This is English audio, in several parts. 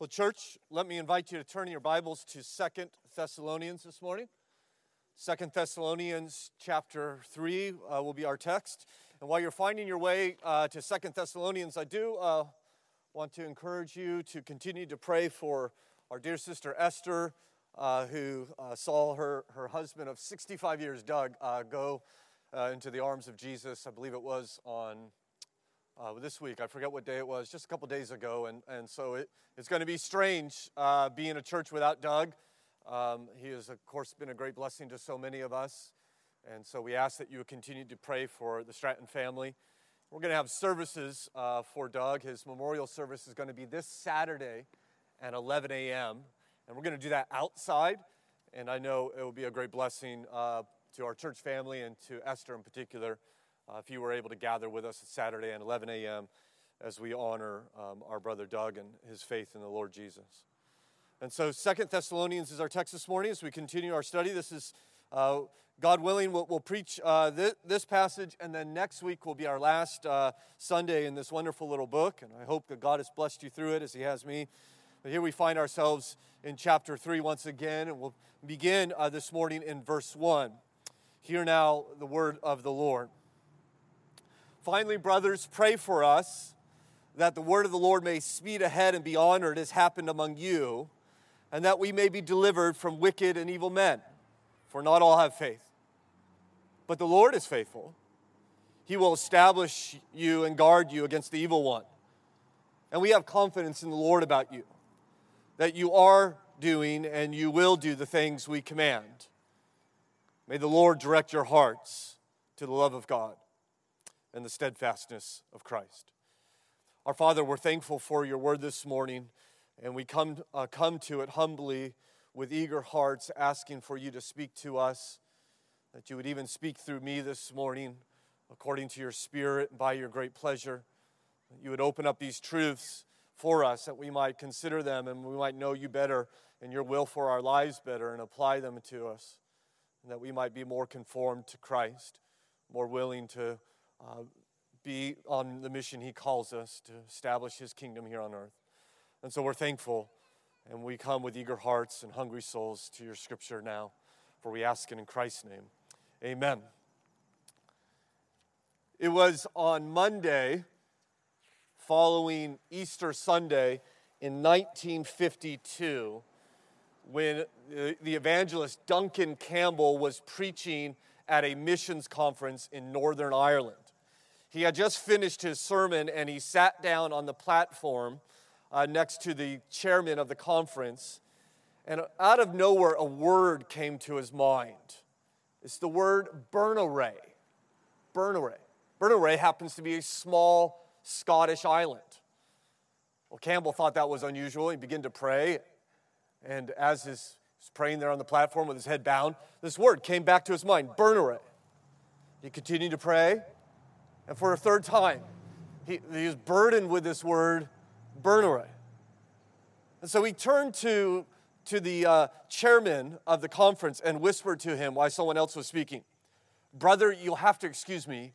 Well, church, let me invite you to turn your Bibles to Second Thessalonians this morning. Second Thessalonians chapter 3 uh, will be our text. And while you're finding your way uh, to Second Thessalonians, I do uh, want to encourage you to continue to pray for our dear sister Esther, uh, who uh, saw her, her husband of 65 years, Doug, uh, go into the arms of Jesus. I believe it was on uh, this week. I forget what day it was, just a couple days ago. And, and so it, it's going to be strange uh, being a church without Doug. Um, he has, of course, been a great blessing to so many of us. And so we ask that you continue to pray for the Stratton family. We're going to have services uh, for Doug. His memorial service is going to be this Saturday at 11 a.m. And we're going to do that outside. And I know it will be a great blessing uh, to our church family and to Esther in particular uh, if you were able to gather with us Saturday at 11 a.m. as we honor um, our brother Doug and his faith in the Lord Jesus. And so, Second Thessalonians is our text this morning as we continue our study. This is, uh, God willing, we'll, we'll preach uh, this, this, passage, and then next week will be our last uh, Sunday in this wonderful little book. And I hope that God has blessed you through it as He has me. But here we find ourselves in chapter 3 once again, and we'll begin uh, this morning in verse 1. Hear now the word of the Lord. Finally, brothers, pray for us that the word of the Lord may speed ahead and be honored as happened among you, and that we may be delivered from wicked and evil men. For not all have faith. But the Lord is faithful. He will establish you and guard you against the evil one. And we have confidence in the Lord about you, that you are doing and you will do the things we command. May the Lord direct your hearts to the love of God and the steadfastness of Christ. Our Father, we're thankful for your word this morning, and we come, uh, come to it humbly with eager hearts, asking for you to speak to us, that you would even speak through me this morning according to your Spirit and by your great pleasure. That you would open up these truths for us, that we might consider them and we might know you better and your will for our lives better and apply them to us, and that we might be more conformed to Christ, more willing to uh, be on the mission He calls us to establish His kingdom here on earth. And so we're thankful, and we come with eager hearts and hungry souls to your scripture now, for we ask it in Christ's name. Amen. It was on Monday, following Easter Sunday in 1952, when the evangelist Duncan Campbell was preaching at a missions conference in Northern Ireland. He had just finished his sermon and he sat down on the platform uh, next to the chairman of the conference. And out of nowhere, a word came to his mind. It's the word Berneray. Berneray. Berneray happens to be a small Scottish island. Well, Campbell thought that was unusual. He began to pray. And as he's praying there on the platform with his head bound, this word came back to his mind Berneray. He continued to pray. And for a third time, he, he was burdened with this word, Berneray. And so he turned to, to the uh, chairman of the conference and whispered to him while someone else was speaking, Brother, you'll have to excuse me.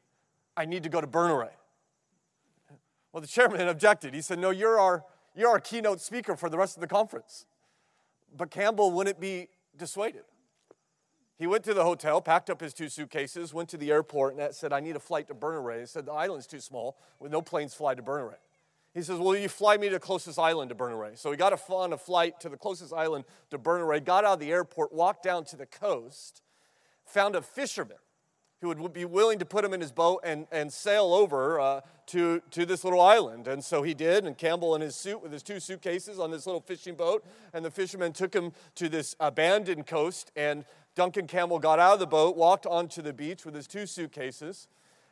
I need to go to Berneray. Well, the chairman objected. He said, No, you're our, you're our keynote speaker for the rest of the conference. But Campbell wouldn't be dissuaded. He went to the hotel, packed up his two suitcases, went to the airport, and said, I need a flight to Berneray. He said, The island's too small, with no planes fly to Berneray. He says, Will you fly me to the closest island to Berneray? So he got on a flight to the closest island to Berneray, got out of the airport, walked down to the coast, found a fisherman who would be willing to put him in his boat and, and sail over uh, to, to this little island. And so he did, and Campbell in his suit with his two suitcases on this little fishing boat, and the fisherman took him to this abandoned coast and Duncan Campbell got out of the boat, walked onto the beach with his two suitcases,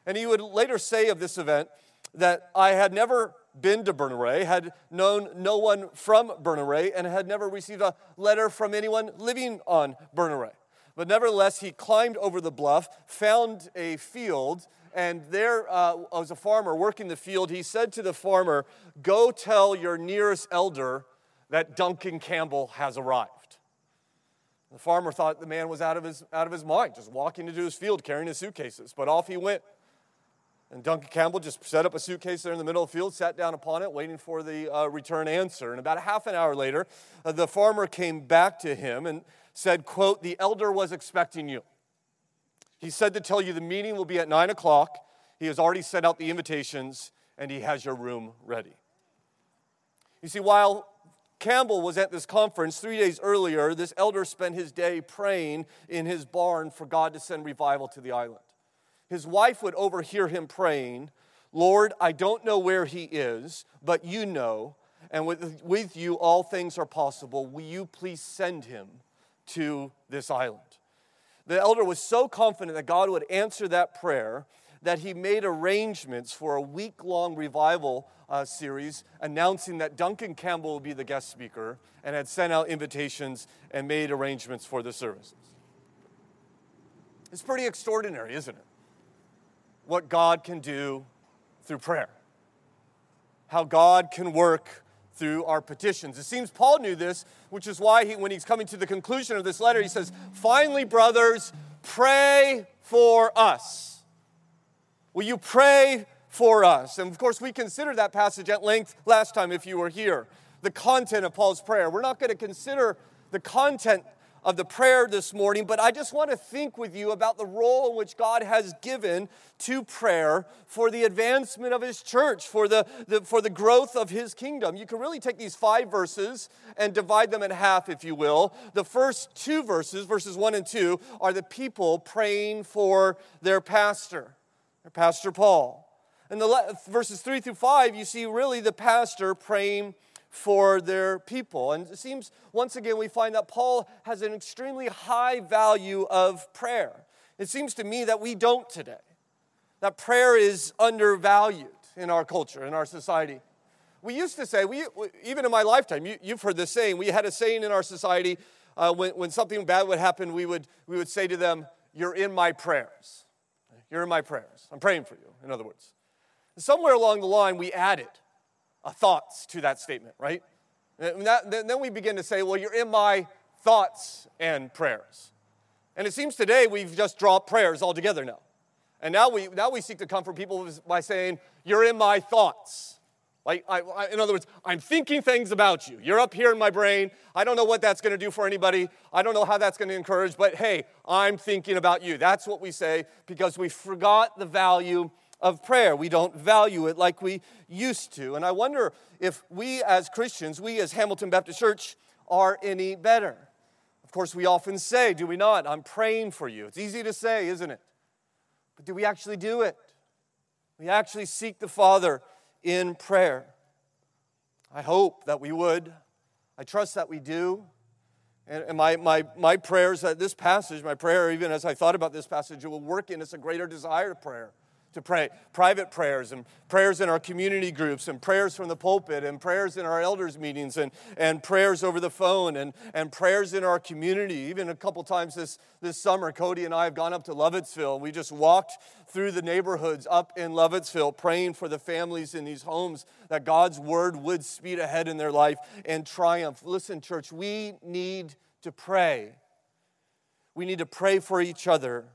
and he would later say of this event that I had never been to Berneray, had known no one from Berneray, and had never received a letter from anyone living on Berneray. But nevertheless, he climbed over the bluff, found a field, and there uh, was a farmer working the field. He said to the farmer, Go tell your nearest elder that Duncan Campbell has arrived. The farmer thought the man was out of his, out of his mind, just walking into his field carrying his suitcases. But off he went. And Duncan Campbell just set up a suitcase there in the middle of the field, sat down upon it, waiting for the uh, return answer. And about a half an hour later, uh, the farmer came back to him and said, quote, the elder was expecting you. He said to tell you the meeting will be at 9 o'clock. He has already sent out the invitations, and he has your room ready. You see, while Campbell was at this conference three days earlier, this elder spent his day praying in his barn for God to send revival to the island his wife would overhear him praying, Lord, I don't know where he is, but you know, and with, with you all things are possible. Will you please send him to this island? The elder was so confident that God would answer that prayer that he made arrangements for a week long revival uh, series announcing that Duncan Campbell would be the guest speaker and had sent out invitations and made arrangements for the services. It's pretty extraordinary, isn't it? what God can do through prayer, how God can work through our petitions. It seems Paul knew this, which is why he, when he's coming to the conclusion of this letter, he says, Finally, brothers, pray for us. Will you pray for us? And of course, we considered that passage at length last time if you were here. The content of Paul's prayer. We're not going to consider the content of the prayer this morning, but I just want to think with you about the role in which God has given to prayer for the advancement of His church, for the, the, for the growth of His kingdom. You can really take these five verses and divide them in half, if you will. The first two verses, verses one and two, are the people praying for their pastor, their pastor Paul. In the verses three through five, you see really the pastor praying for their people. And it seems, once again, we find that Paul has an extremely high value of prayer. It seems to me that we don't today, that prayer is undervalued in our culture, in our society. We used to say, we, even in my lifetime, you, have heard this saying, we had a saying in our society uh, when, when something bad would happen, we would, we would say to them, You're in my prayers. You're in my prayers. I'm praying for you, in other words. And somewhere along the line, we added, thoughts to that statement, right? And that, then we begin to say, well, you're in my thoughts and prayers. And it seems today we've just dropped prayers altogether now. And now we, now we seek to comfort people by saying, You're in my thoughts. Like, I, I, in other words, I'm thinking things about you. You're up here in my brain. I don't know what that's going to do for anybody. I don't know how that's going to encourage, but hey, I'm thinking about you. That's what we say because we forgot the value of prayer. We don't value it like we used to. And I wonder if we as Christians, we as Hamilton Baptist Church, are any better. Of course, we often say, do we not? I'm praying for you. It's easy to say, isn't it? But do we actually do it? We actually seek the Father in prayer. I hope that we would. I trust that we do. And my, my, my prayers that this passage, my prayer, even as I thought about this passage, it will work in us a greater desire to prayer to pray private prayers and prayers in our community groups and prayers from the pulpit and prayers in our elders meetings and, and prayers over the phone and, and prayers in our community. Even a couple times this, this summer cody and i have gone up to lovettsville. We just walked through the neighborhoods up in lovettsville praying for the families in these homes that god's word would speed ahead in their life and triumph. Listen church we need to pray. We need to pray for each other.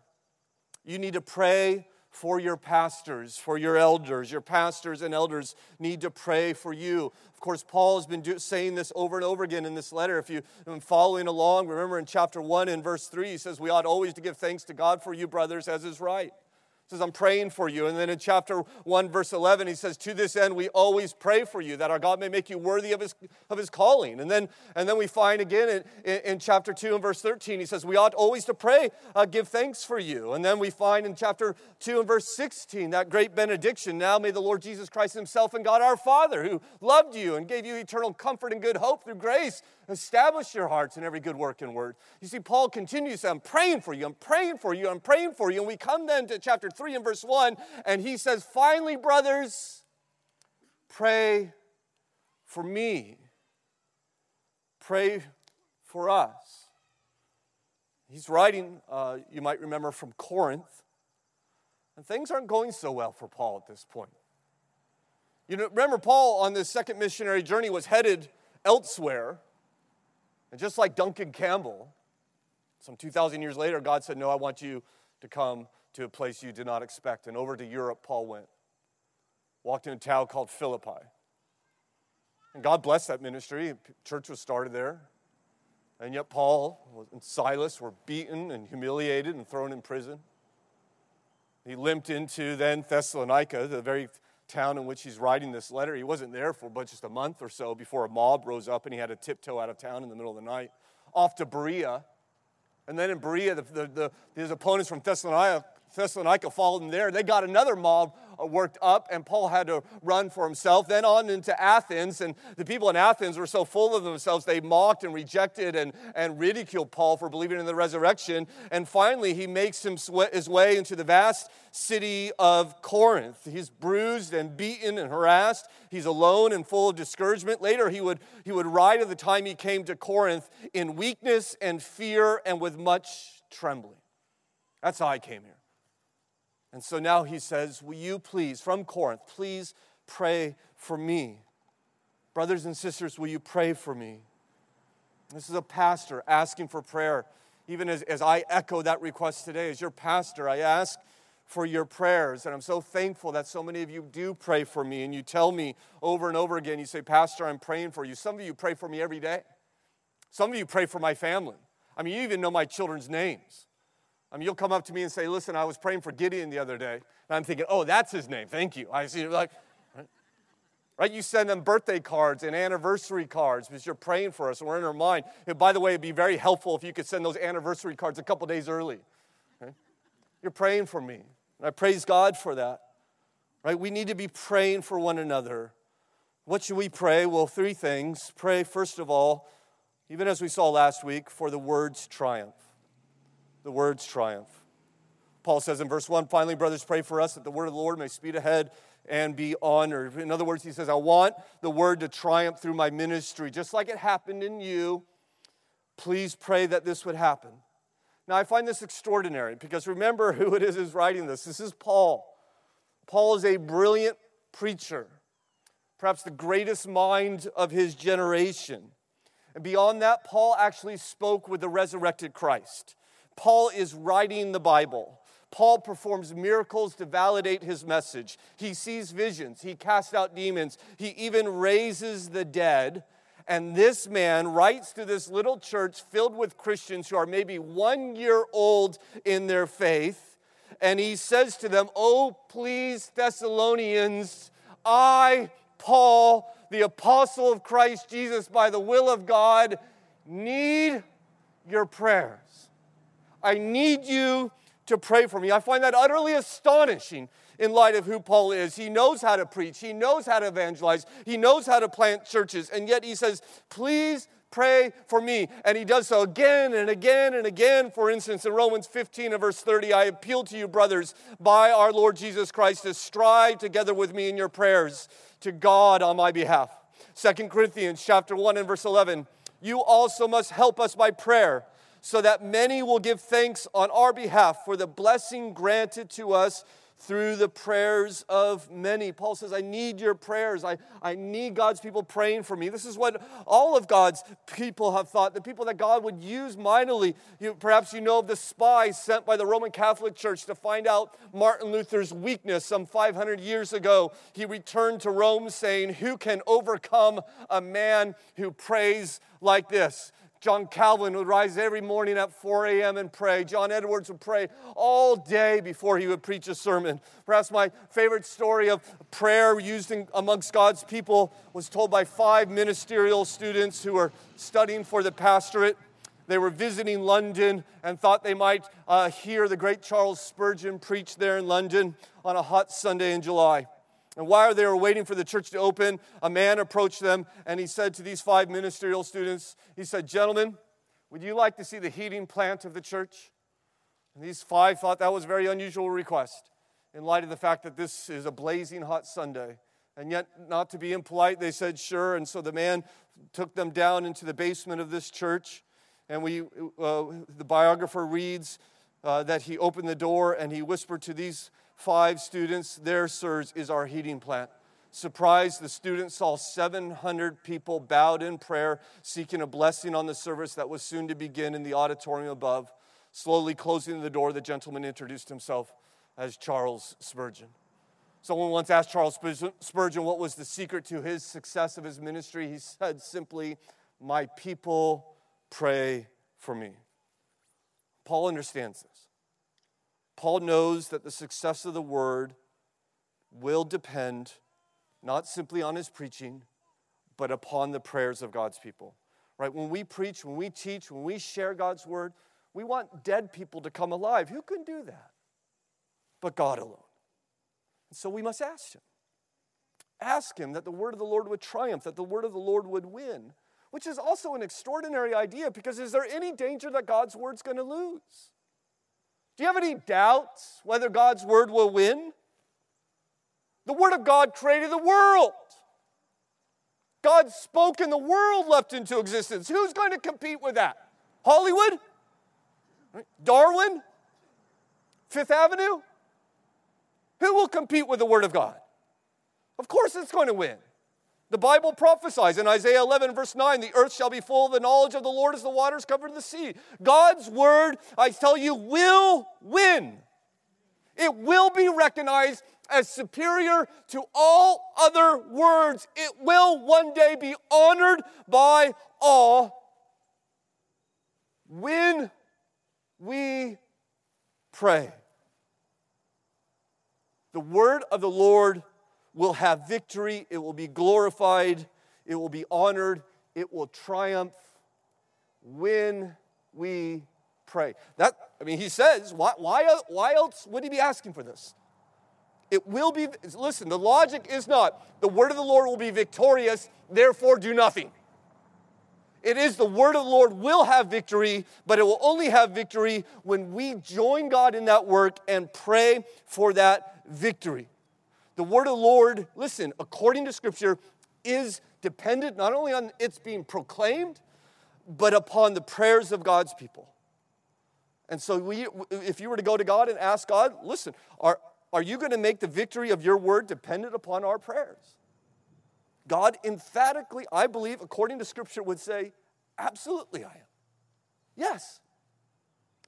You need to pray for your pastors, for your elders. Your pastors and elders need to pray for you. Of course, Paul has been do, saying this over and over again in this letter. If you've been following along, remember in chapter 1 and verse 3, he says, We ought always to give thanks to God for you, brothers, as is right says, I'm praying for you. And then in chapter 1, verse 11, he says, To this end, we always pray for you, that our God may make you worthy of his, of his calling. And then, and then we find again in, in, chapter 2 and verse 13, he says, We ought always to pray, uh, give thanks for you. And then we find in chapter 2 and verse 16, that great benediction Now may the Lord Jesus Christ himself and God our Father, who loved you and gave you eternal comfort and good hope through grace, establish your hearts in every good work and word. You see, Paul continues, I'm praying for you, I'm praying for you, I'm praying for you. And we come then to chapter 3 and verse 1, and he says, Finally, brothers, pray for me. Pray for us. He's writing, uh, you might remember, from Corinth. And things aren't going so well for Paul at this point. You know, remember, Paul on this second missionary journey was headed elsewhere. And just like Duncan Campbell, some 2,000 years later, God said, No, I want you to come to a place you did not expect. And over to Europe, Paul went. Walked in a town called Philippi. And God blessed that ministry. Church was started there. And yet, Paul and Silas were beaten and humiliated and thrown in prison. He limped into then Thessalonica, the very town in which he's writing this letter. He wasn't there for but just a month or so before a mob rose up and he had to tiptoe out of town in the middle of the night, off to Berea. And then in Berea, the, the, the, his opponents from Thessalonica, Thessalonica followed him there. They got another mob Uh, worked up, and Paul had to run for himself. Then on into Athens, and the people in Athens were so full of themselves, they mocked and rejected and, and ridiculed Paul for believing in the resurrection. And finally, he makes his way into the vast city of Corinth. He's bruised and beaten and harassed. He's alone and full of discouragement. Later, he would, he would write of the time he came to Corinth in weakness and fear and with much trembling. That's how I came here. And so now he says, Will you please, from Corinth, please pray for me? Brothers and sisters, will you pray for me? This is a pastor asking for prayer. Even as, as I echo that request today, as your pastor, I ask for your prayers. And I'm so thankful that so many of you do pray for me. And you tell me over and over again, you say, Pastor, I'm praying for you. Some of you pray for me every day. Some of you pray for my family. I mean, you even know my children's names. I mean, you'll come up to me and say, Listen, I was praying for Gideon the other day. And I'm thinking, Oh, that's his name. Thank you. I see, like, right? You send them birthday cards and anniversary cards because you're praying for us we're in our mind. And by the way, it'd be very helpful if you could send those anniversary cards a couple days early. Okay? You're praying for me. And I praise God for that. Right? We need to be praying for one another. What should we pray? Well, three things. Pray, first of all, even as we saw last week, for the word's triumph the word's triumph. Paul says in verse 1 finally, brothers, pray for us that the word of the Lord may speed ahead and be honored. In other words, he says, I want the word to triumph through my ministry, just like it happened in you. Please pray that this would happen. Now, I find this extraordinary because remember who it is who's writing this. This is Paul. Paul is a brilliant preacher, perhaps the greatest mind of his generation. And beyond that, Paul actually spoke with the resurrected Christ. Paul is writing the Bible. Paul performs miracles to validate his message. He sees visions, he casts out demons, he even raises the dead. And this man writes to this little church filled with Christians who are maybe one year old in their faith. And he says to them, Oh, please, Thessalonians, I, Paul, the apostle of Christ Jesus, by the will of God, need your prayers. I need you to pray for me. I find that utterly astonishing in light of who Paul is. He knows how to preach, he knows how to evangelize, he knows how to plant churches, and yet he says, Please pray for me. And he does so again and again and again. For instance, in Romans 15 and verse 30, I appeal to you, brothers, by our Lord Jesus Christ, to strive together with me in your prayers to God on my behalf. 2 Corinthians chapter 1 and verse 11, you also must help us by prayer so that many will give thanks on our behalf for the blessing granted to us through the prayers of many. Paul says, I need your prayers. I, I need God's people praying for me. This is what all of God's people have thought, the people that God would use mightily. You, perhaps you know of the spy sent by the Roman Catholic Church to find out Martin Luther's weakness some 500 years ago. He returned to Rome saying, Who can overcome a man who prays like this? John Calvin would rise every morning at 4 a.m. and pray. John Edwards would pray all day before he would preach a sermon. Perhaps my favorite story of prayer used in, amongst God's people was told by five ministerial students who were studying for the pastorate. They were visiting London and thought they might uh, hear the great Charles Spurgeon preach there in London on a hot Sunday in July. And while they were waiting for the church to open, a man approached them and he said to these five ministerial students, he said, Gentlemen, would you like to see the heating plant of the church? And these five thought that was a very unusual request in light of the fact that this is a blazing hot Sunday. And yet, not to be impolite, they said, Sure. And so the man took them down into the basement of this church. And we, uh, the biographer reads uh, that he opened the door and he whispered to these five students, there, sirs, is our heating plant. Surprised, the students saw 700 people bowed in prayer, seeking a blessing on the service that was soon to begin in the auditorium above. Slowly closing the door, the gentleman introduced himself as Charles Spurgeon. Someone once asked Charles Spurgeon what was the secret to his success of his ministry. He said simply, My people pray for me. Paul understands this. Paul knows that the success of the word will depend not simply on his preaching, but upon the prayers of God's people. Right? When we preach, when we teach, when we share God's word, we want dead people to come alive. Who can do that? But God alone. And so we must ask Him. Ask Him that the word of the Lord would triumph, that the word of the Lord would win, which is also an extraordinary idea because is there any danger that God's word's going to lose? Do you have any doubts whether God's word will win? The word of God created the world. God spoke and the world leapt into existence. Who's going to compete with that? Hollywood? Darwin? Fifth Avenue? Who will compete with the Word of God? Of course, it's going to win. The Bible prophesies in Isaiah 11, verse 9, the earth shall be full of the knowledge of the Lord as the waters cover the sea. God's word, I tell you, will win. It will be recognized as superior to all other words. It will one day be honored by all when we pray. The word of the Lord will have victory, it will be glorified, it will be honored, it will triumph when we pray. That, I mean, he says, why, why, why else would he be asking for this? It will be, listen, the logic is not the word of the Lord will be victorious, therefore do nothing. It is the word of the Lord will have victory, but it will only have victory when we join God in that work and pray for that victory. The word of the Lord, listen, according to Scripture, is dependent not only on its being proclaimed, but upon the prayers of God's people. And so, we, if you were to go to God and ask God, listen, are, are you going to make the victory of your word dependent upon our prayers? God emphatically, I believe, according to Scripture, would say, Absolutely, I am. Yes.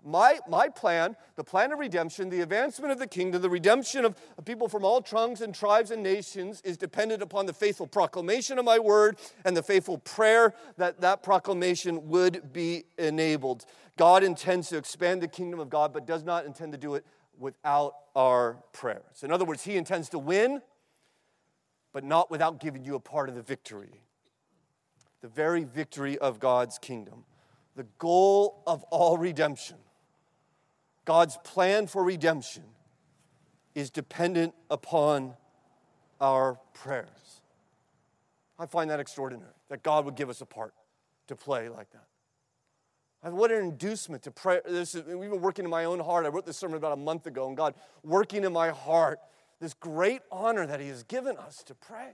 My, my plan, the plan of redemption, the advancement of the kingdom, the redemption of people from all tongues and tribes and nations is dependent upon the faithful proclamation of my word and the faithful prayer that that proclamation would be enabled. God intends to expand the kingdom of God, but does not intend to do it without our prayers. In other words, He intends to win, but not without giving you a part of the victory. The very victory of God's kingdom. The goal of all redemption God's plan for redemption is dependent upon our prayers. I find that extraordinary that God would give us a part to play like that. what an inducement to pray. This is, we've been working in my own heart. I wrote this sermon about a month ago, and God working in my heart this great honor that He has given us to pray.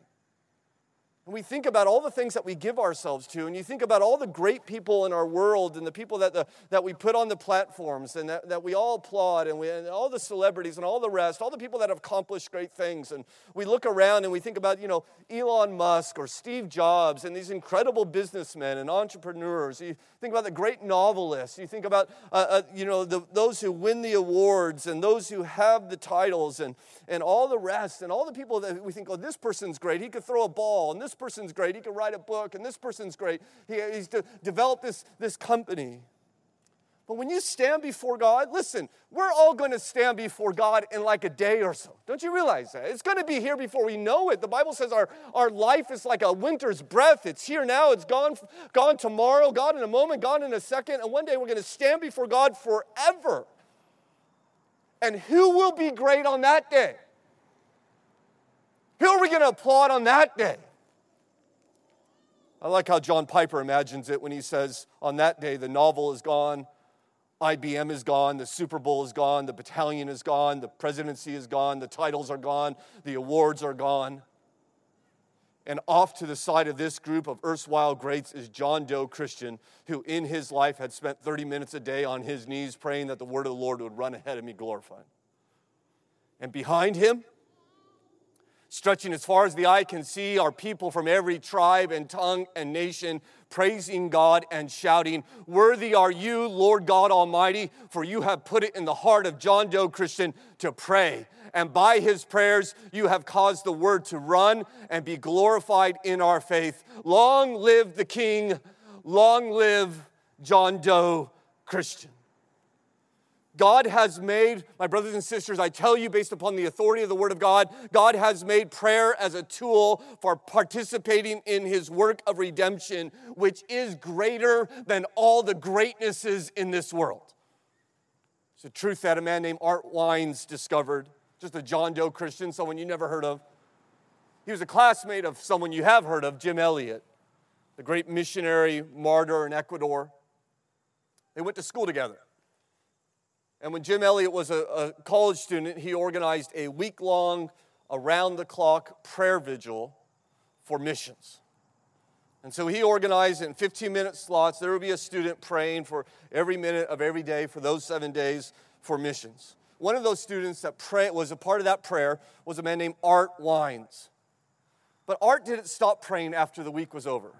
And we think about all the things that we give ourselves to, and you think about all the great people in our world and the people that, the, that we put on the platforms and that, that we all applaud, and, we, and all the celebrities and all the rest, all the people that have accomplished great things. And we look around and we think about, you know, Elon Musk or Steve Jobs and these incredible businessmen and entrepreneurs. You think about the great novelists. You think about, uh, uh, you know, the, those who win the awards and those who have the titles and, and all the rest and all the people that we think, oh, this person's great. He could throw a ball and this person's great. He could write a book, and this person's great. He, he's de- developed this, this company. But when you stand before God, listen, we're all going to stand before God in like a day or so. Don't you realize that? It's going to be here before we know it. The Bible says our, our life is like a winter's breath. It's here now, it's gone, gone tomorrow, gone in a moment, gone in a second, and one day we're going to stand before God forever. And who will be great on that day? Who are we going to applaud on that day? I like how John Piper imagines it when he says, On that day, the novel is gone, IBM is gone, the Super Bowl is gone, the battalion is gone, the presidency is gone, the titles are gone, the awards are gone. And off to the side of this group of erstwhile greats is John Doe Christian, who in his life had spent 30 minutes a day on his knees praying that the word of the Lord would run ahead of me glorified. And behind him, stretching as far as the eye can see, are people from every tribe and tongue and nation praising God and shouting, Worthy are you, Lord God Almighty, for you have put it in the heart of John Doe Christian to pray. And by his prayers, you have caused the word to run and be glorified in our faith. Long live the King, long live John Doe Christian. God has made, my brothers and sisters, I tell you based upon the authority of the Word of God, God has made prayer as a tool for participating in His work of redemption, which is greater than all the greatnesses in this world. It's a truth that a man named Art Wines discovered, just a John Doe Christian, someone you never heard of. He was a classmate of someone you have heard of, Jim Elliot, the great missionary martyr in Ecuador. They went to school together. And when Jim Elliot was a, a college student, he organized a week long, around the clock prayer vigil for missions. And so he organized in 15 minute slots. There would be a student praying for every minute of every day for those seven days for missions. One of those students that pray, was a part of that prayer was a man named Art Wines. But Art didn't stop praying after the week was over.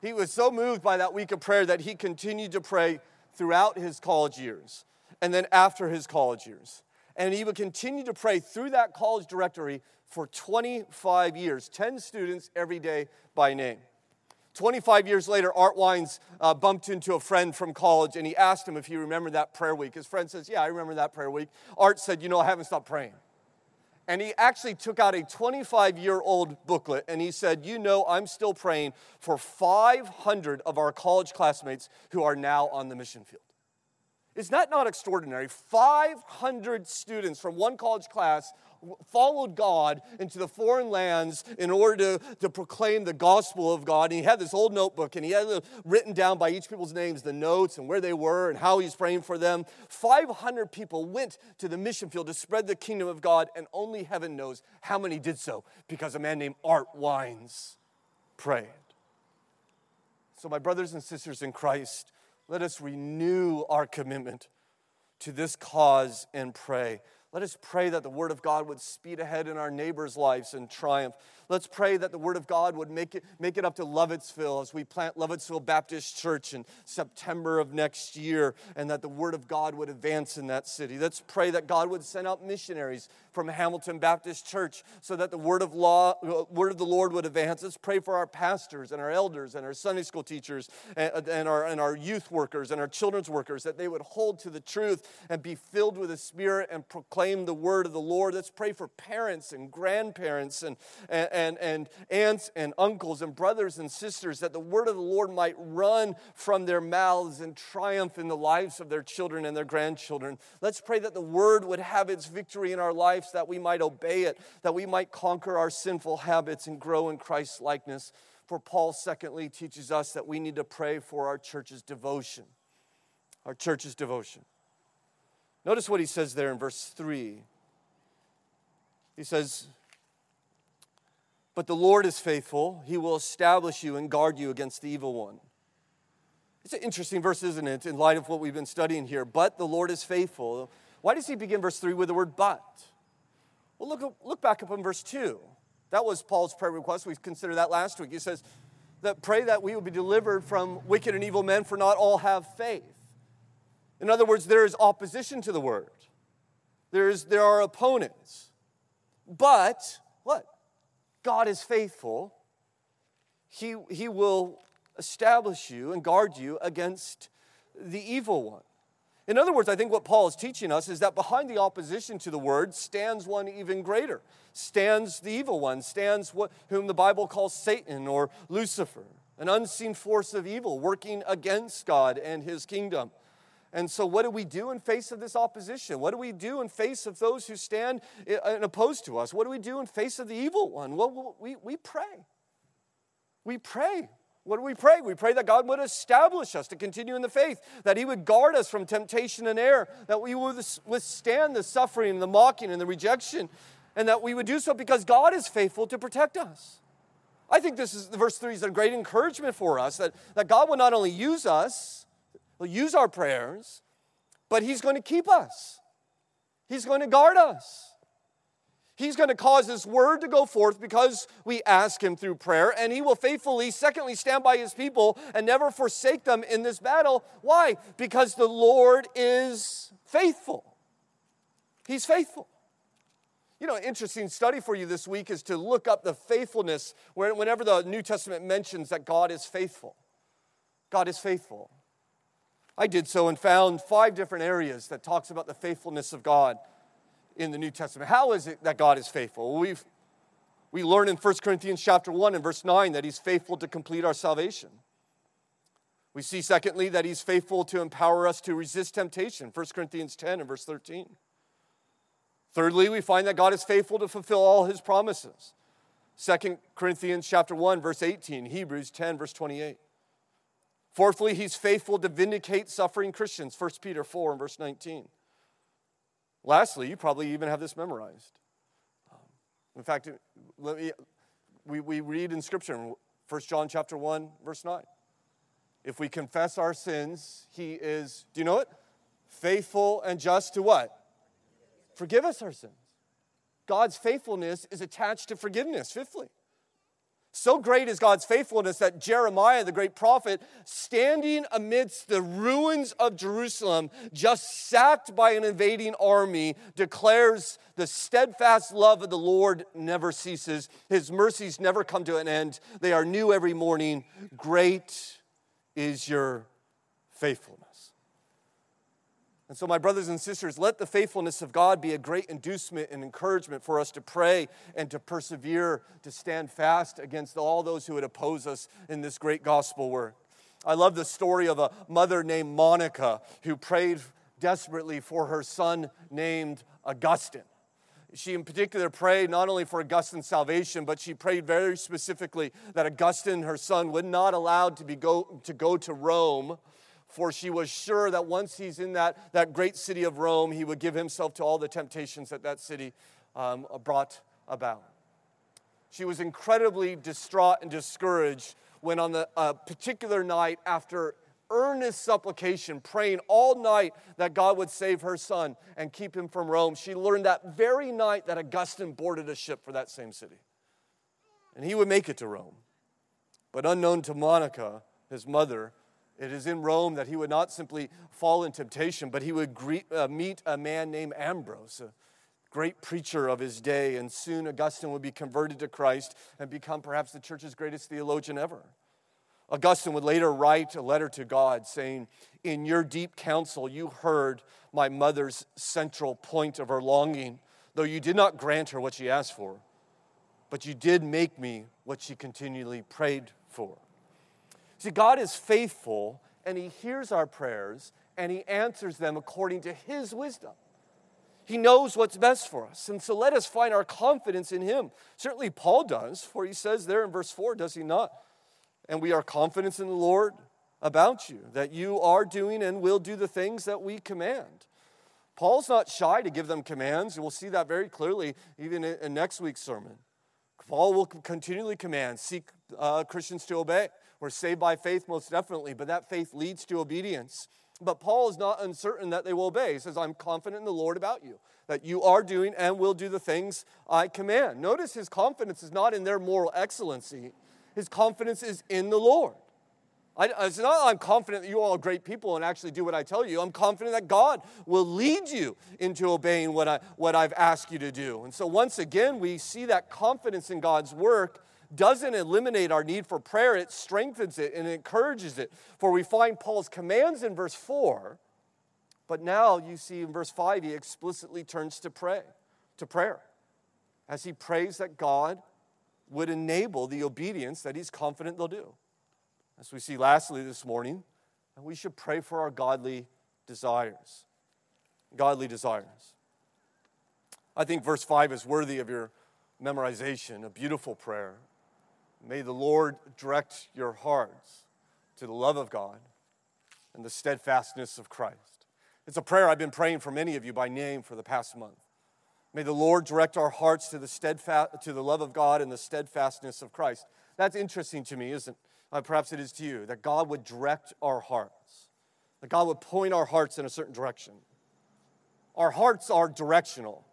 He was so moved by that week of prayer that he continued to pray throughout his college years and then after his college years. And he would continue to pray through that college directory for 25 years, 10 students every day by name. 25 years later, Art Wines uh, bumped into a friend from college and he asked him if he remembered that prayer week. His friend says, Yeah, I remember that prayer week. Art said, You know, I haven't stopped praying. And he actually took out a 25 year old booklet and he said, You know, I'm still praying for 500 of our college classmates who are now on the mission field. Is that not extraordinary? 500 students from one college class followed God into the foreign lands in order to, to proclaim the gospel of God. And he had this old notebook and he had written down by each people's names the notes and where they were and how he's praying for them. 500 people went to the mission field to spread the kingdom of God, and only heaven knows how many did so because a man named Art Wines prayed. So, my brothers and sisters in Christ, let us renew our commitment to this cause and pray. Let us pray that the Word of God would speed ahead in our neighbors' lives and triumph. Let's pray that the Word of God would make it, make it up to Lovettsville as we plant Lovettsville Baptist Church in September of next year, and that the Word of God would advance in that city. Let's pray that God would send out missionaries from Hamilton Baptist Church so that the Word of, law, word of the Lord would advance. Let's pray for our pastors and our elders and our Sunday school teachers and, and, our, and our youth workers and our children's workers that they would hold to the truth and be filled with the Spirit and proclaim the Word of the Lord. Let's pray for parents and grandparents and, and and, and aunts and uncles and brothers and sisters, that the word of the Lord might run from their mouths and triumph in the lives of their children and their grandchildren. Let's pray that the word would have its victory in our lives, that we might obey it, that we might conquer our sinful habits and grow in Christ's likeness. For Paul, secondly, teaches us that we need to pray for our church's devotion. Our church's devotion. Notice what he says there in verse 3. He says, but the Lord is faithful. He will establish you and guard you against the evil one. It's an interesting verse, isn't it, in light of what we've been studying here? But the Lord is faithful. Why does he begin verse 3 with the word but? Well, look, look back up in verse 2. That was Paul's prayer request. We considered that last week. He says that pray that we will be delivered from wicked and evil men, for not all have faith. In other words, there is opposition to the word. There's, there are opponents. But what? God is faithful, he, he will establish you and guard you against the evil one. In other words, I think what Paul is teaching us is that behind the opposition to the word stands one even greater. Stands the evil one, stands what, whom the Bible calls Satan or Lucifer, an unseen force of evil working against God and his kingdom. And so, what do we do in face of this opposition? What do we do in face of those who stand uh, and oppose to us? What do we do in face of the evil one? Well, we, we pray. We pray. What do we pray? We pray that God would establish us to continue in the faith, that He would guard us from temptation and error, that we would withstand the suffering and the mocking and the rejection, and that we would do so because God is faithful to protect us. I think this is verse 3 is a great encouragement for us that, that God will not only use us, He'll use our prayers, but He's going to keep us. He's going to guard us. He's going to cause His word to go forth because we ask Him through prayer, and He will faithfully, secondly, stand by His people and never forsake them in this battle. Why? Because the Lord is faithful. He's faithful. You know, interesting study for you this week is to look up the faithfulness whenever the New Testament mentions that God is faithful. God is faithful. I did so and found five different areas that talks about the faithfulness of God in the New Testament. How is it that God is faithful? We've, we learn in 1 Corinthians chapter 1 and verse 9 that he's faithful to complete our salvation. We see, secondly, that he's faithful to empower us to resist temptation, 1 Corinthians 10 and verse 13. Thirdly, we find that God is faithful to fulfill all his promises. 2 Corinthians chapter 1 verse 18, Hebrews 10 verse 28. Fourthly, he's faithful to vindicate suffering Christians, 1 Peter 4 and verse 19. Lastly, you probably even have this memorized. Um, in fact, me, we, we read in Scripture, 1 John chapter 1, verse 9. If we confess our sins, he is, do you know it? Faithful and just to what? Forgive us our sins. God's faithfulness is attached to forgiveness, fifthly. So great is God's faithfulness that Jeremiah, the great prophet, standing amidst the ruins of Jerusalem, just sacked by an invading army, declares the steadfast love of the Lord never ceases. His mercies never come to an end. They are new every morning. Great is your faithfulness. And so, my brothers and sisters, let the faithfulness of God be a great inducement and encouragement for us to pray and to persevere, to stand fast against all those who would oppose us in this great gospel work. I love the story of a mother named Monica who prayed desperately for her son named Augustine. She, in particular, prayed not only for Augustine's salvation, but she prayed very specifically that Augustine, her son, would not allowed to, be go, to go to Rome for she was sure that once he's in that, that great city of Rome, he would give himself to all the temptations that that city um, brought about. She was incredibly distraught and discouraged when, on the uh, particular night, after earnest supplication, praying all night that God would save her son and keep him from Rome, she learned that very night that Augustine boarded a ship for that same city. And he would make it to Rome. But unknown to Monica, his mother, it is in Rome that he would not simply fall in temptation, but he would greet, uh, meet a man named Ambrose, a great preacher of his day, and soon Augustine would be converted to Christ and become perhaps the church's greatest theologian ever. Augustine would later write a letter to God saying, In your deep counsel, you heard my mother's central point of her longing, though you did not grant her what she asked for, but you did make me what she continually prayed for. See, God is faithful and He hears our prayers and He answers them according to His wisdom. He knows what's best for us. And so let us find our confidence in Him. Certainly, Paul does, for he says there in verse 4, does he not? And we are confident in the Lord about you, that you are doing and will do the things that we command. Paul's not shy to give them commands. We'll see that very clearly even in next week's sermon. Paul will continually command, seek uh, Christians to obey. We're saved by faith, most definitely, but that faith leads to obedience. But Paul is not uncertain that they will obey. He says, I'm confident in the Lord about you, that you are doing and will do the things I command. Notice his confidence is not in their moral excellency, his confidence is in the Lord. I, it's not I'm confident that you all are great people and actually do what I tell you. I'm confident that God will lead you into obeying what, I, what I've asked you to do. And so, once again, we see that confidence in God's work doesn't eliminate our need for prayer, it strengthens it and encourages it. For we find Paul's commands in verse 4, but now you see in verse 5, he explicitly turns to pray, to prayer, as he prays that God would enable the obedience that he's confident they'll do. As we see lastly this morning, we should pray for our godly desires. Godly desires. I think verse 5 is worthy of your memorization, a beautiful prayer. May the Lord direct your hearts to the love of God and the steadfastness of Christ. It's a prayer I've been praying for many of you by name for the past month. May the Lord direct our hearts to the, steadfast, to the love of God and the steadfastness of Christ. That's interesting to me, isn't it? Uh, perhaps it is to you, that God would direct our hearts, that God would point our hearts in a certain direction. Our hearts are directional.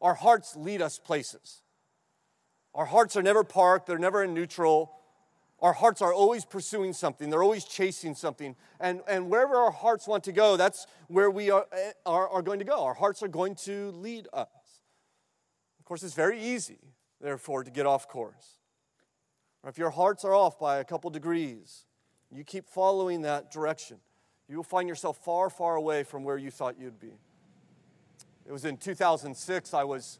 our hearts lead us places. Our hearts are never parked, they're never in neutral. Our hearts are always pursuing something, they're always chasing something. And, and wherever our hearts want to go, that's where we are, eh, are, are going to go. Our hearts are going to lead us. Of course, it's very easy, therefore, to get off course. If your hearts are off by a couple degrees, you keep following that direction, you will find yourself far, far away from where you thought you'd be. It was in 2006, I was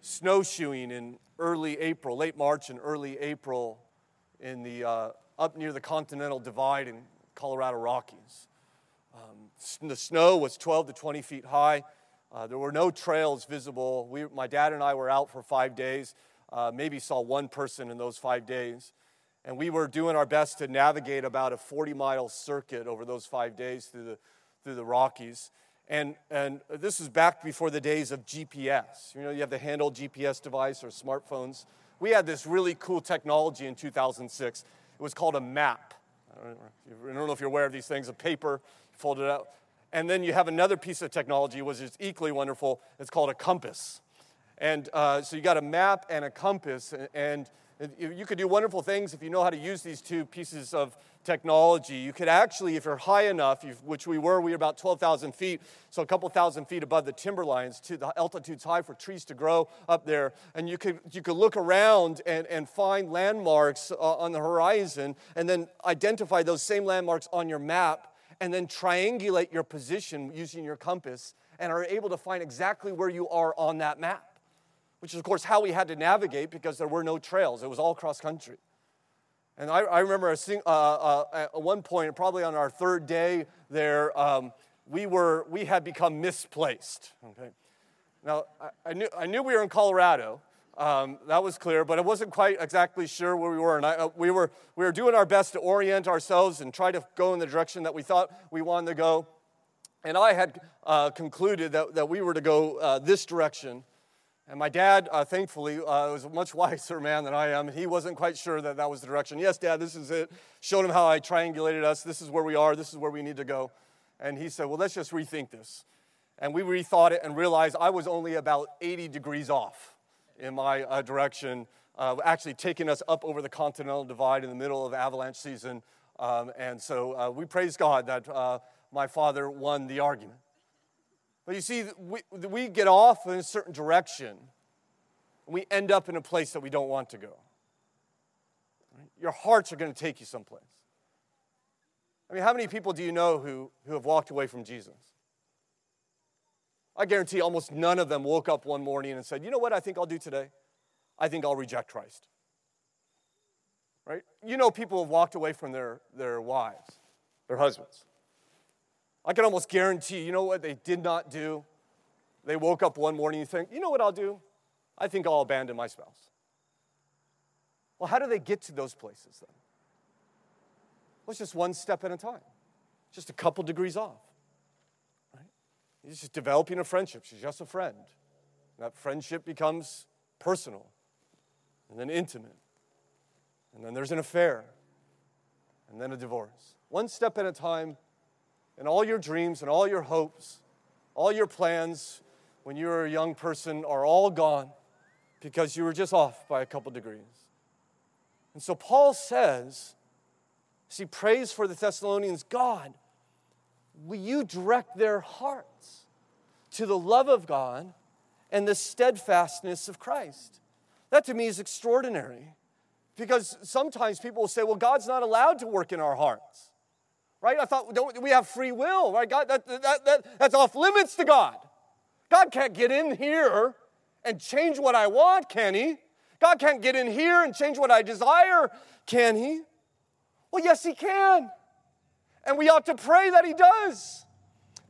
snowshoeing in early April, late March and early April in the, uh, up near the Continental Divide in Colorado Rockies. Um, the snow was 12 to 20 feet high. Uh, there were no trails visible. We, my dad and I were out for five days, uh, maybe saw one person in those five days. And we were doing our best to navigate about a 40 mile circuit over those five days through the, through the Rockies. And, and this is back before the days of GPS. You know, you have the handheld GPS device or smartphones. We had this really cool technology in 2006. It was called a map. I don't know if you're aware of these things, a paper, fold it out. And then you have another piece of technology, which is equally wonderful. It's called a compass. And uh, so you got a map and a compass, and you could do wonderful things if you know how to use these two pieces of technology. You could actually, if you're high enough, which we were, we were about 12,000 feet, so a couple thousand feet above the timber lines. To the altitude's high for trees to grow up there, and you could you could look around and, and find landmarks uh, on the horizon, and then identify those same landmarks on your map, and then triangulate your position using your compass, and are able to find exactly where you are on that map which is, of course, how we had to navigate because there were no trails. It was all cross country. And I, I remember a sing, uh, uh, at one point, probably on our third day there, um, we, were, we had become misplaced. Okay? Now, I, I, knew, I knew we were in Colorado. Um, that was clear, but I wasn't quite exactly sure where we were. And I, uh, we, were, we were doing our best to orient ourselves and try to go in the direction that we thought we wanted to go. And I had uh, concluded that, that we were to go uh, this direction. And my dad, uh, thankfully, uh, was a much wiser man than I am. He wasn't quite sure that that was the direction. Yes, Dad, this is it. Showed him how I triangulated us. This is where we are. This is where we need to go. And he said, Well, let's just rethink this. And we rethought it and realized I was only about 80 degrees off in my uh, direction, uh, actually taking us up over the Continental Divide in the middle of avalanche season. Um, and so uh, we praise God that uh, my father won the argument. But you see, we, we get off in a certain direction, and we end up in a place that we don't want to go. Your hearts are going to take you someplace. I mean, how many people do you know who, who have walked away from Jesus? I guarantee almost none of them woke up one morning and said, You know what I think I'll do today? I think I'll reject Christ. Right? You know, people have walked away from their, their wives, their husbands. I can almost guarantee, you know what they did not do? They woke up one morning and think, you know what I'll do? I think I'll abandon my spouse. Well, how do they get to those places then? Well, it's just one step at a time, just a couple degrees off. Right? He's just developing a friendship. She's just a friend. That friendship becomes personal and then intimate. And then there's an affair and then a divorce. One step at a time, and all your dreams and all your hopes, all your plans when you were a young person are all gone because you were just off by a couple degrees. And so Paul says, as he prays for the Thessalonians, God, will you direct their hearts to the love of God and the steadfastness of Christ? That to me is extraordinary because sometimes people will say, well, God's not allowed to work in our hearts right? I thought, don't we have free will, right? God, that, that, that, that's off limits to God. God can't get in here and change what I want, can He? God can't get in here and change what I desire, can He? Well, yes, He can. And we ought to pray that He does.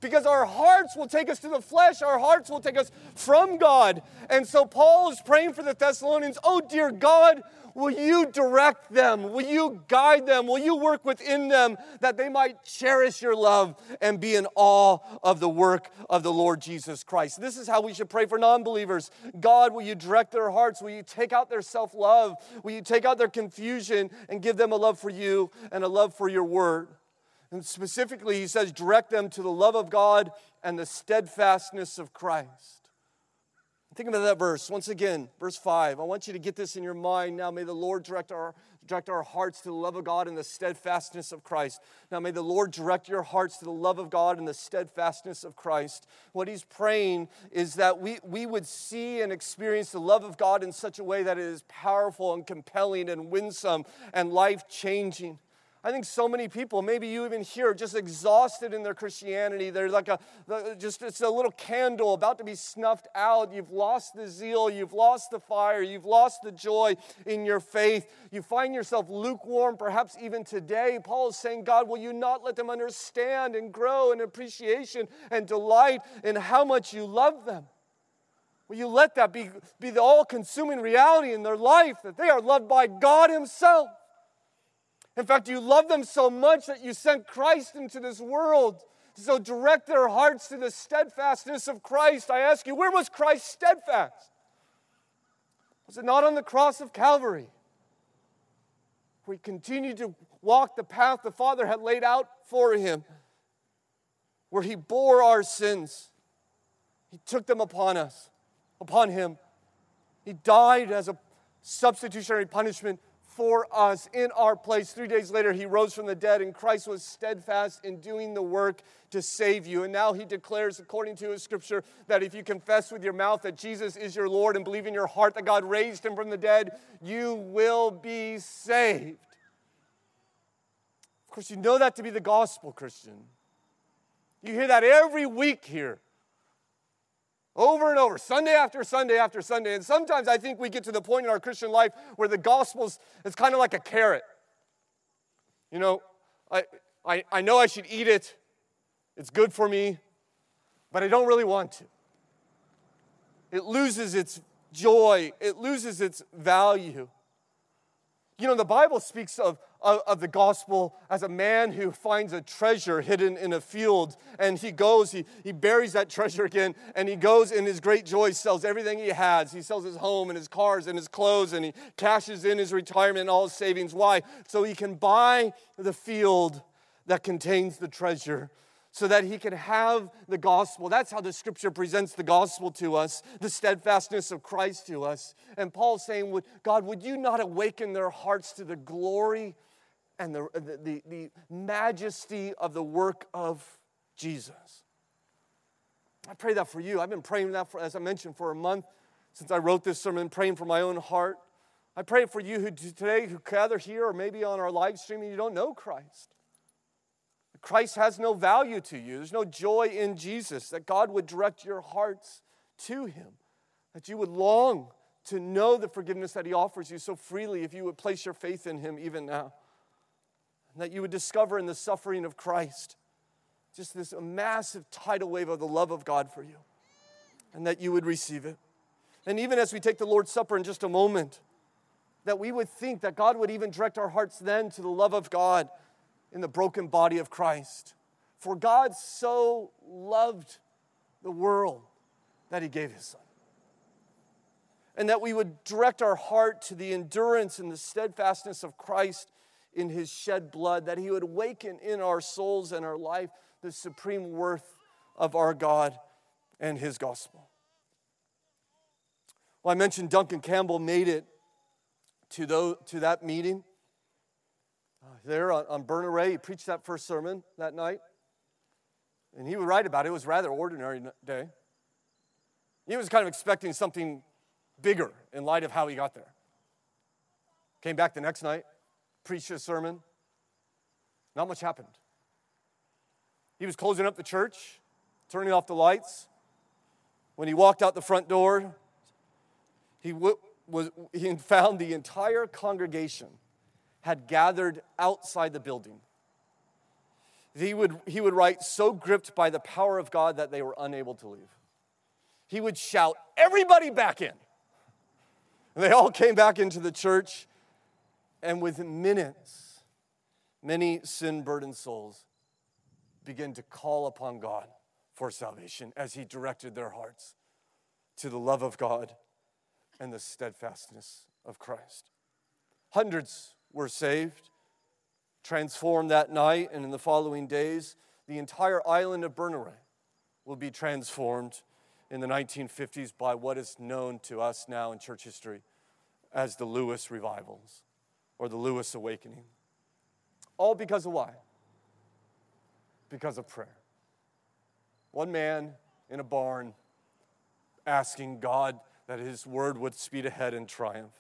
Because our hearts will take us to the flesh, our hearts will take us from God. And so Paul is praying for the Thessalonians, oh, dear God, Will you direct them? Will you guide them? Will you work within them that they might cherish your love and be in awe of the work of the Lord Jesus Christ? This is how we should pray for non believers. God, will you direct their hearts? Will you take out their self love? Will you take out their confusion and give them a love for you and a love for your word? And specifically, he says, direct them to the love of God and the steadfastness of Christ. Think about that verse. Once again, verse 5. I want you to get this in your mind now. May the Lord direct our, direct our hearts to the love of God and the steadfastness of Christ. Now, may the Lord direct your hearts to the love of God and the steadfastness of Christ. What he's praying is that we, we would see and experience the love of God in such a way that it is powerful and compelling and winsome and life changing. I think so many people, maybe you even here, just exhausted in their Christianity. They're like a, just, it's a little candle about to be snuffed out. You've lost the zeal, you've lost the fire, you've lost the joy in your faith. You find yourself lukewarm, perhaps even today. Paul is saying, God, will you not let them understand and grow in appreciation and delight in how much you love them? Will you let that be, be the all consuming reality in their life that they are loved by God Himself? In fact, you love them so much that you sent Christ into this world. So direct their hearts to the steadfastness of Christ. I ask you, where was Christ steadfast? Was it not on the cross of Calvary? Where he continued to walk the path the Father had laid out for him, where he bore our sins. He took them upon us, upon him. He died as a substitutionary punishment for us in our place. Three days later, he rose from the dead, and Christ was steadfast in doing the work to save you. And now he declares, according to his scripture, that if you confess with your mouth that Jesus is your Lord and believe in your heart that God raised him from the dead, you will be saved. Of course, you know that to be the gospel, Christian. You hear that every week here. Over and over, Sunday after Sunday after Sunday. And sometimes I think we get to the point in our Christian life where the gospel is kind of like a carrot. You know, I, I, I know I should eat it, it's good for me, but I don't really want to. It loses its joy, it loses its value. You know, the Bible speaks of, of, of, the gospel as a man who finds a treasure hidden in a field and he goes, he, he buries that treasure again, and he goes in his great joy, sells everything he has. He sells his home and his cars and his clothes, and he cashes in his retirement and all his savings. Why? So he can buy the field that contains the treasure so that he can have the gospel. That's how the scripture presents the gospel to us, the steadfastness of Christ to us. And Paul's saying, God, would you not awaken their hearts to the glory and the, the, the, majesty of the work of Jesus? I pray that for you. I've been praying that, for, as I mentioned, for a month since I wrote this sermon, praying for my own heart. I pray for you who today who gather here or maybe on our live stream and you don't know Christ. Christ has no value to you. There's no joy in Jesus. That God would direct your hearts to Him. That you would long to know the forgiveness that He offers you so freely if you would place your faith in Him even now. That you would discover in the suffering of Christ just this massive tidal wave of the love of God for you. And that you would receive it. And even as we take the Lord's Supper in just a moment, that we would think that God would even direct our hearts then to the love of God in the broken body of Christ. For God so loved the world that he gave his son. And that we would direct our heart to the endurance and the steadfastness of Christ in his shed blood, that he would awaken in our souls and our life the supreme worth of our God and his gospel. Well, I mentioned Duncan Campbell made it to, those, to that meeting uh, there on, on Berneray. He preached that first sermon that night. And he would write about it. It was rather ordinary day. He was kind of expecting something bigger in light of how he got there. Came back the next night, preached a sermon. Not much happened. He was closing up the church, turning off the lights. When he walked out the front door, he, w- was, he found the entire congregation had gathered outside the building. He would, he would write, so gripped by the power of God that they were unable to leave. He would shout, Everybody back in. And they all came back into the church, and within minutes, many sin burdened souls began to call upon God for salvation as He directed their hearts to the love of God and the steadfastness of Christ. Hundreds were saved, transformed that night, and in the following days, the entire island of Berneray will be transformed in the 1950s by what is known to us now in church history as the Lewis revivals or the Lewis awakening. All because of why? Because of prayer. One man in a barn asking God that his word would speed ahead in triumph.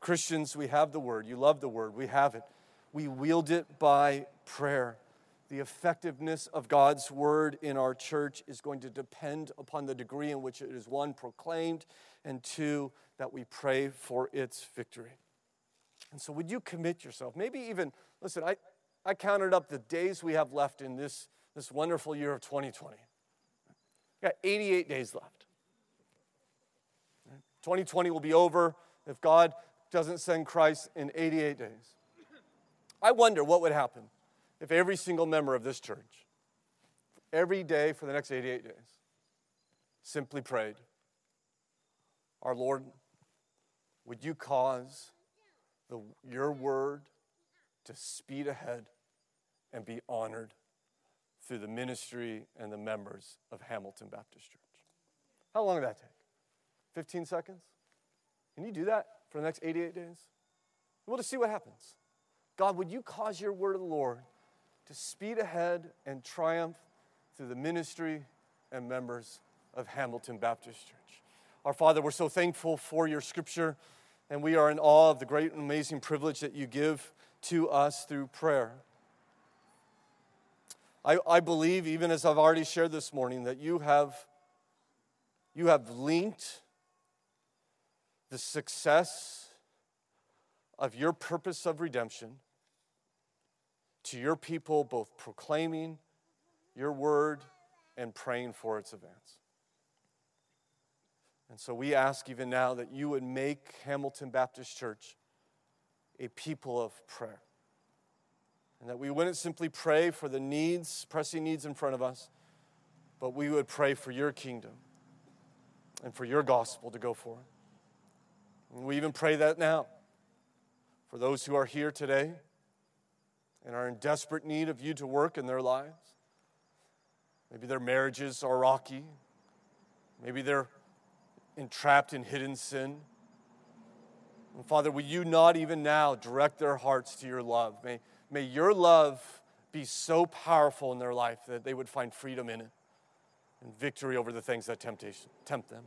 Christians, we have the word. You love the word. We have it. We wield it by prayer. The effectiveness of God's word in our church is going to depend upon the degree in which it is one, proclaimed, and two, that we pray for its victory. And so, would you commit yourself? Maybe even, listen, I, I counted up the days we have left in this, this wonderful year of 2020. We got 88 days left. 2020 will be over if God doesn't send Christ in 88 days. I wonder what would happen if every single member of this church, every day for the next 88 days, simply prayed, Our Lord, would you cause the, your word to speed ahead and be honored through the ministry and the members of Hamilton Baptist Church? How long did that take? 15 seconds? Can you do that for the next 88 days? We'll just see what happens. God, would you cause your word of the Lord to speed ahead and triumph through the ministry and members of Hamilton Baptist Church? Our Father, we're so thankful for your scripture, and we are in awe of the great and amazing privilege that you give to us through prayer. I, I believe, even as I've already shared this morning, that you have, you have linked the success of your purpose of redemption to your people, both proclaiming your word and praying for its advance. And so we ask even now that you would make Hamilton Baptist Church a people of prayer. And that we wouldn't simply pray for the needs, pressing needs in front of us, but we would pray for your kingdom and for your gospel to go forth. And we even pray that now for those who are here today and are in desperate need of you to work in their lives. Maybe their marriages are rocky. Maybe they're entrapped in hidden sin. And Father, will you not even now direct their hearts to your love? May, may your love be so powerful in their life that they would find freedom in it and victory over the things that temptation, tempt them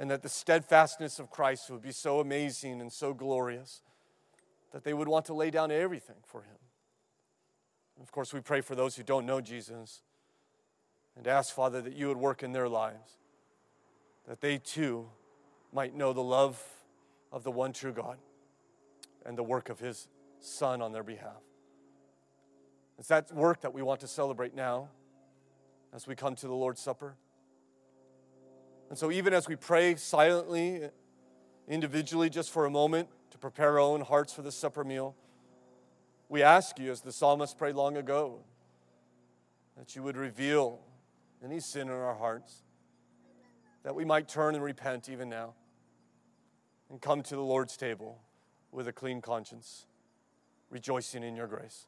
and that the steadfastness of Christ would be so amazing and so glorious that they would want to lay down everything for him. And of course, we pray for those who don't know Jesus and ask, Father, that you would work in their lives, that they too might know the love of the one true God and the work of his Son on their behalf. It's that work that we want to celebrate now as we come to the Lord's Supper. And so, even as we pray silently, individually, just for a moment to prepare our own hearts for the supper meal, we ask you, as the psalmist prayed long ago, that you would reveal any sin in our hearts, that we might turn and repent even now and come to the Lord's table with a clean conscience, rejoicing in your grace.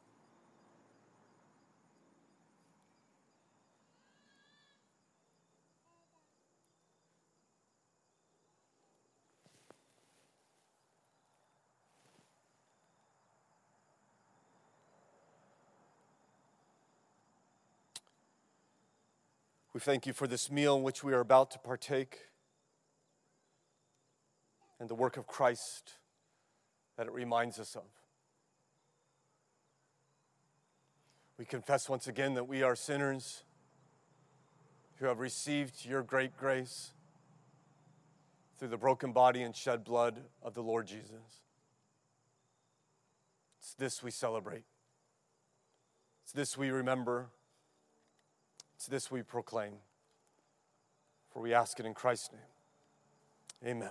We thank you for this meal in which we are about to partake and the work of Christ that it reminds us of. We confess once again that we are sinners who have received your great grace through the broken body and shed blood of the Lord Jesus. It's this we celebrate. It's this we remember. It's this we proclaim. For we ask it in Christ's name. Amen.